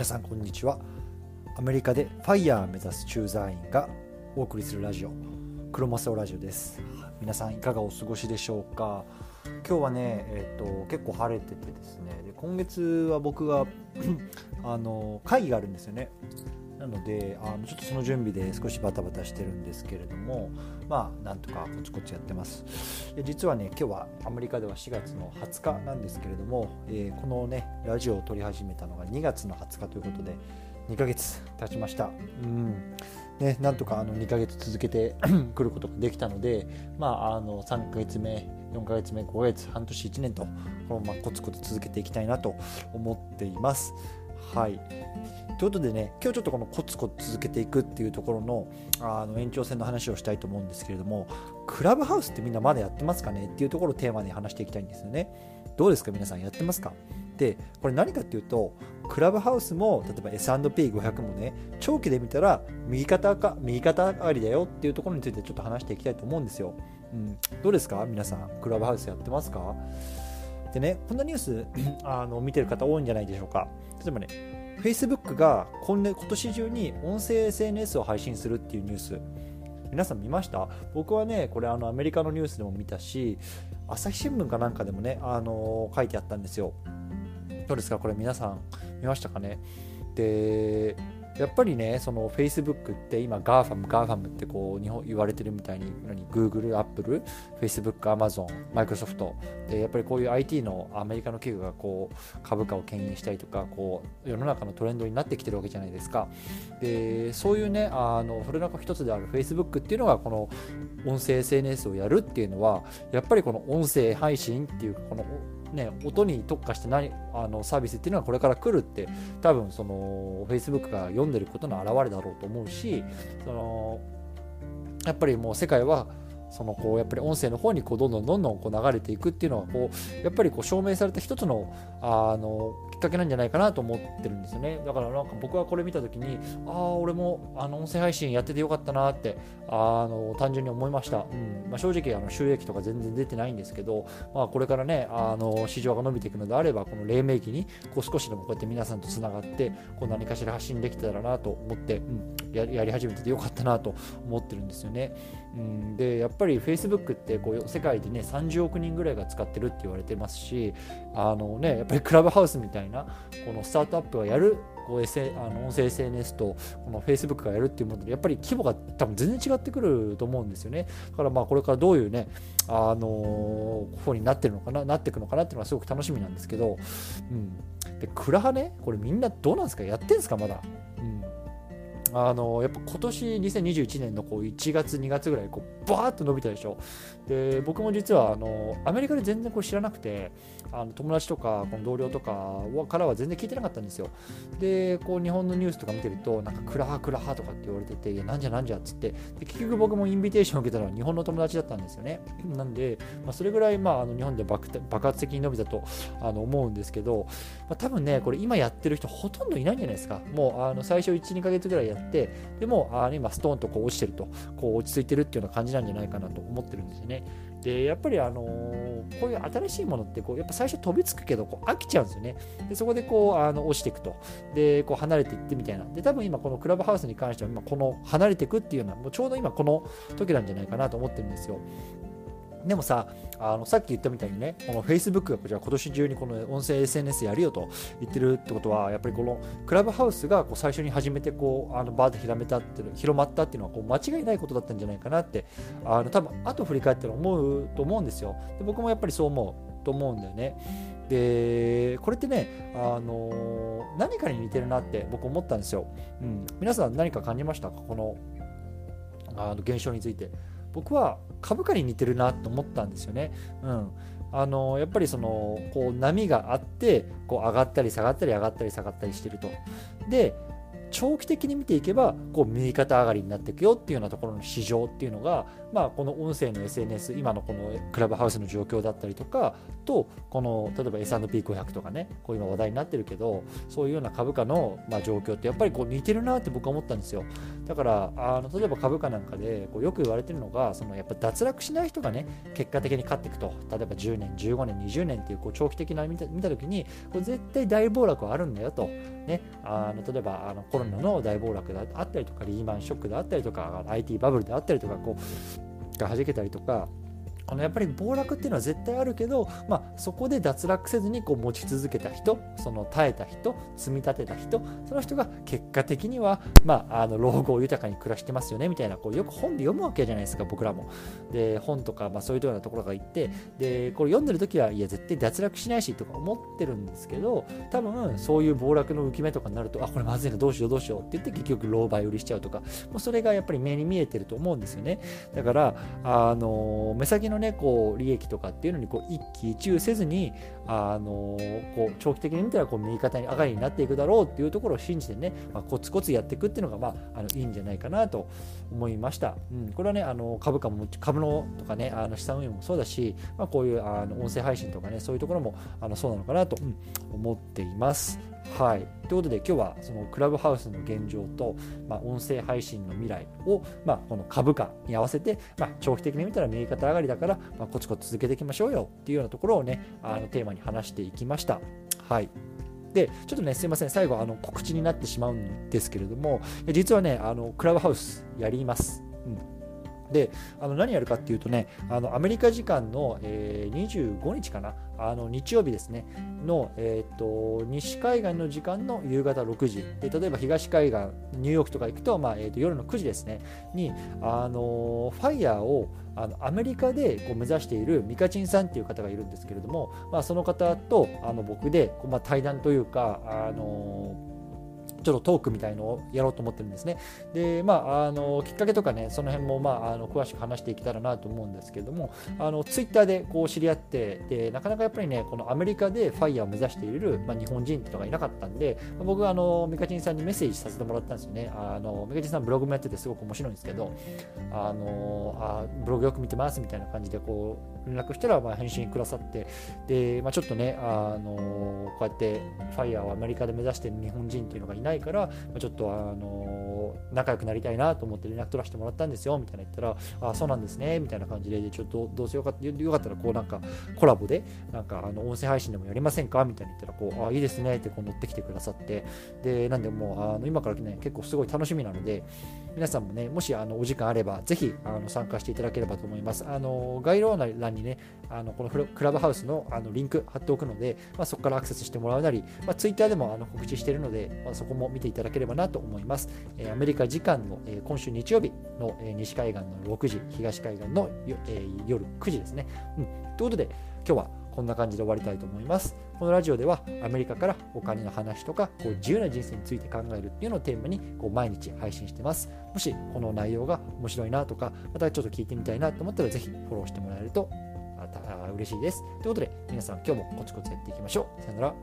皆さんこんにちは。アメリカでファイヤーを目指す駐在員がお送りするラジオクロマスオラジオです。皆さんいかがお過ごしでしょうか？今日はね、えーと、結構晴れててですね。で今月は僕が あの会議があるんですよね。なのであのちょっとその準備で少しバタバタしてるんですけれどもまあなんとかコツコツやってます。実はね今日はアメリカでは4月の20日なんですけれども、えー、このねラジオを撮り始めたのが2月の20日ということで2ヶ月経ちました。うん。ね、なんとかあの2ヶ月続けて くることができたので、まあ、あの3ヶ月目、4ヶ月目、5ヶ月、半年、1年とこのままコツコツ続けていきたいなと思っています。はい、ということでね今日ちょっとこのコツコツ続けていくっていうところのあの延長線の話をしたいと思うんですけれどもクラブハウスってみんなまだやってますかねっていうところをテーマに話していきたいんですよね。どうですか皆さんやってますか？でこれ何かっていうとクラブハウスも例えば S&P500 もね長期で見たら右肩か右肩上がりだよっていうところについてちょっと話していきたいと思うんですよ、うん、どうですか皆さんクラブハウスやってますか？でねこんなニュース あの見てる方多いんじゃないでしょうか。例えばね Facebook が今年中に音声 SNS を配信するっていうニュース。皆さん見ました？僕はねこれあのアメリカのニュースでも見たし朝日新聞かなんかでもね、あのー、書いてあったんですよ。どうですか？これ皆さん見ましたかね？でやっぱりね、その Facebook って今 GAFAM、GAFAM ってこう日本言われてるみたいに、Google、Apple、Facebook、Amazon、Microsoft で、やっぱりこういう IT のアメリカの企業がこう株価を牽引したりとか、こう世の中のトレンドになってきてるわけじゃないですか。で、そういうね、あのそれの中一つである Facebook っていうのがこの音声 SNS をやるっていうのは、やっぱりこの音声配信っていうこのね、音に特化して何あのサービスっていうのはこれから来るって多分その Facebook が読んでることの表れだろうと思うしそのやっぱりもう世界はそのこうやっぱり音声の方にこうどんどんどんどんこう流れていくっていうのはこうやっぱりこう証明された一つのあのっかけなんじゃないかなと思ってるんですよね。だからなんか僕はこれ見た時にああ俺もあの音声配信やっててよかったなってあの単純に思いました、うん。まあ、正直あの収益とか全然出てないんですけど、まあ、これからねあの市場が伸びていくのであればこの黎明期にこう少しでもこうやって皆さんとつながってこう何かしら発信できたらなと思って、うん、ややり始めててよかったなと思ってるんですよね、うん、でやっぱり Facebook ってこう世界でね30億人ぐらいが使ってるって言われてますしあのねやっぱりクラブハウスみたいなこのスタートアップがやるこう、S、あの音声 SNS とこの Facebook がやるっていうものでやっぱり規模が多分全然違ってくると思うんですよね。だからまあこれからどういうねあの方になってるのかななっていくのかなっていうのはすごく楽しみなんですけど、うん、でクラハねこれみんなどうなんですか？やってんですか？まだ、うん。あのやっぱ今年2021年のこう1月2月ぐらいこうバーッと伸びたでしょ。で僕も実はあのアメリカで全然これ知らなくてあの友達とかこの同僚とかからは全然聞いてなかったんですよ。でこう日本のニュースとか見てるとなんかクラハクラハとかって言われてていやなんじゃなんじゃっつって。で結局僕もインビテーション受けたのは日本の友達だったんですよね。なんで、まあ、それぐらい、まあ、あの日本で爆発的に伸びたとあの思うんですけど、まあ、多分ねこれ今やってる人ほとんどいないんじゃないですか。もうあの最初12ヶ月ぐらいやってでもあ今ストーンとこう落ちてるとこう落ち着いてるっていうような感じなんじゃないかなと思ってるんですね。でやっぱりあの、こういう新しいものってこうやっぱ最初飛びつくけどこう飽きちゃうんですよね。でそこでこうあの落ちていくと。でこう離れていってみたいな。で多分今このクラブハウスに関しては今この離れていくっていうのはもうちょうど今この時なんじゃないかなと思ってるんですよ。でもさあのさっき言ったみたいにねこの Facebook がこちら今年中にこの音声 SNS やるよと言ってるってことはやっぱりこのクラブハウスがこう最初に始めてこうあのバーッと広めたって広まったっていうのはこう間違いないことだったんじゃないかなってあの多分後振り返って思うと思うんですよ。で僕もやっぱりそう思うと思うんだよね。でこれってね、あの何かに似てるなって僕思ったんですよ、うん、皆さん何か感じましたか？このあの現象について。僕は株価に似てるなと思ったんですよね。うん、あのやっぱりそのこう波があってこう上がったり下がったり上がったり下がったりしてると。で長期的に見ていけばこう右肩上がりになっていくよっていうようなところの市場っていうのがまあ、この音声の SNS 今のこのクラブハウスの状況だったりとかとこの例えば S&P500 とかねこう今話題になってるけどそういうような株価のまあ状況ってやっぱりこう似てるなって僕は思ったんですよ。だからあの例えば株価なんかでこうよく言われてるのがそのやっぱ脱落しない人がね結果的に勝っていくと。例えば10年15年20年っていうこう長期的な見た見た時にこう絶対大暴落はあるんだよと、ね、あの例えばあのコロナの大暴落であったりとかリーマンショックであったりとか IT バブルであったりとかこうがはじけたりとかあのやっぱり暴落っていうのは絶対あるけど、まあ、そこで脱落せずにこう持ち続けた人その耐えた人積み立てた人その人が結果的には、まあ、あの老後を豊かに暮らしてますよねみたいなこうよく本で読むわけじゃないですか僕らも。で本とか、まあ、そういうようなところが行ってでこれ読んでる時はいや絶対脱落しないしとか思ってるんですけど多分そういう暴落の浮き目とかになるとあこれまずいなどうしようどうしようって言って結局老媒売りしちゃうとかもうそれがやっぱり目に見えてると思うんですよね。だからあの目先のねこう利益とかっていうのにこう一喜一憂せずにあのこう長期的に見たらこう右肩に上がりになっていくだろうっていうところを信じてね、まあ、コツコツやっていくっていうのが、まあ、あのいいんじゃないかなと思いました。うん、これはねあの株価も株のとかねあの資産運用もそうだし、まあ、こういうあの音声配信とかねそういうところもあのそうなのかなと、思っています。はい、ということで今日はそのクラブハウスの現状と、まあ、音声配信の未来を、まあ、この株価に合わせて、まあ、長期的に見たら右肩上がりだから、まあ、コツコツ続けていきましょうよっていうようなところをねあのテーマに話していきました。はいでちょっとねすいません最後あの告知になってしまうんですけれども実はねあのクラブハウスやります。うんであの何やるかっていうとねあのアメリカ時間の、えー、25日かなあの日曜日ですねの、えーと、西海岸の時間の夕方6時。で例えば東海岸ニューヨークとか行くと,、まあえーと、夜の9時ですね。にあのファイヤーをあのアメリカでこう目指しているミカチンさんっていう方がいるんですけれども、まあ、その方とあの僕で、まあ、対談というかあのちょっとトークみたいのをやろうと思ってるんですね。で、まあ、あのきっかけとかね、その辺も、まあ、あの詳しく話していけたらなと思うんですけども、あのツイッターでこう知り合って、でなかなかやっぱりね、このアメリカでファイヤーを目指している、まあ、日本人っていうのがいなかったんで、僕はあのミカチンさんにメッセージさせてもらったんですよね。あのミカチンさんブログもやっててすごく面白いんですけど、あのあブログよく見てますみたいな感じでこう連絡したらまあ返信くださって、で、まあ、ちょっとね、あのこうやってファイヤーをアメリカで目指している日本人っていうのがいないから、まあ、ちょっとあの仲良くなりたいなと思って連絡取らせてもらったんですよみたいな言ったらあそうなんですねみたいな感じでちょっとどうせよかったよかったらこうなんかコラボでなんかあの音声配信でもやりませんか？みたいな言ったらこうあいいですねってこう乗ってきてくださってでなんでもうあの今からね結構すごい楽しみなので皆さんもねもしあのお時間あればぜひあの参加していただければと思いますあの概要欄にねあのこのクラブハウスのあのリンク貼っておくので、まあ、そこからアクセスしてもらうなり、まあ、Twitter でもあの告知しているので、まあ、そこも見ていただければなと思います。えー、メリカ時間の、え、今週日曜日の、え、西海岸の6時、東海岸の、え、夜9時ですね。うん、ということで、今日はこんな感じで終わりたいと思います。このラジオではアメリカからお金の話とかこう自由な人生について考えるっていうのをテーマにこう毎日配信してます。もしこの内容が面白いなとか、またちょっと聞いてみたいなと思ったらぜひフォローしてもらえると嬉しいです。ということで皆さん今日もコツコツやっていきましょう。さよなら。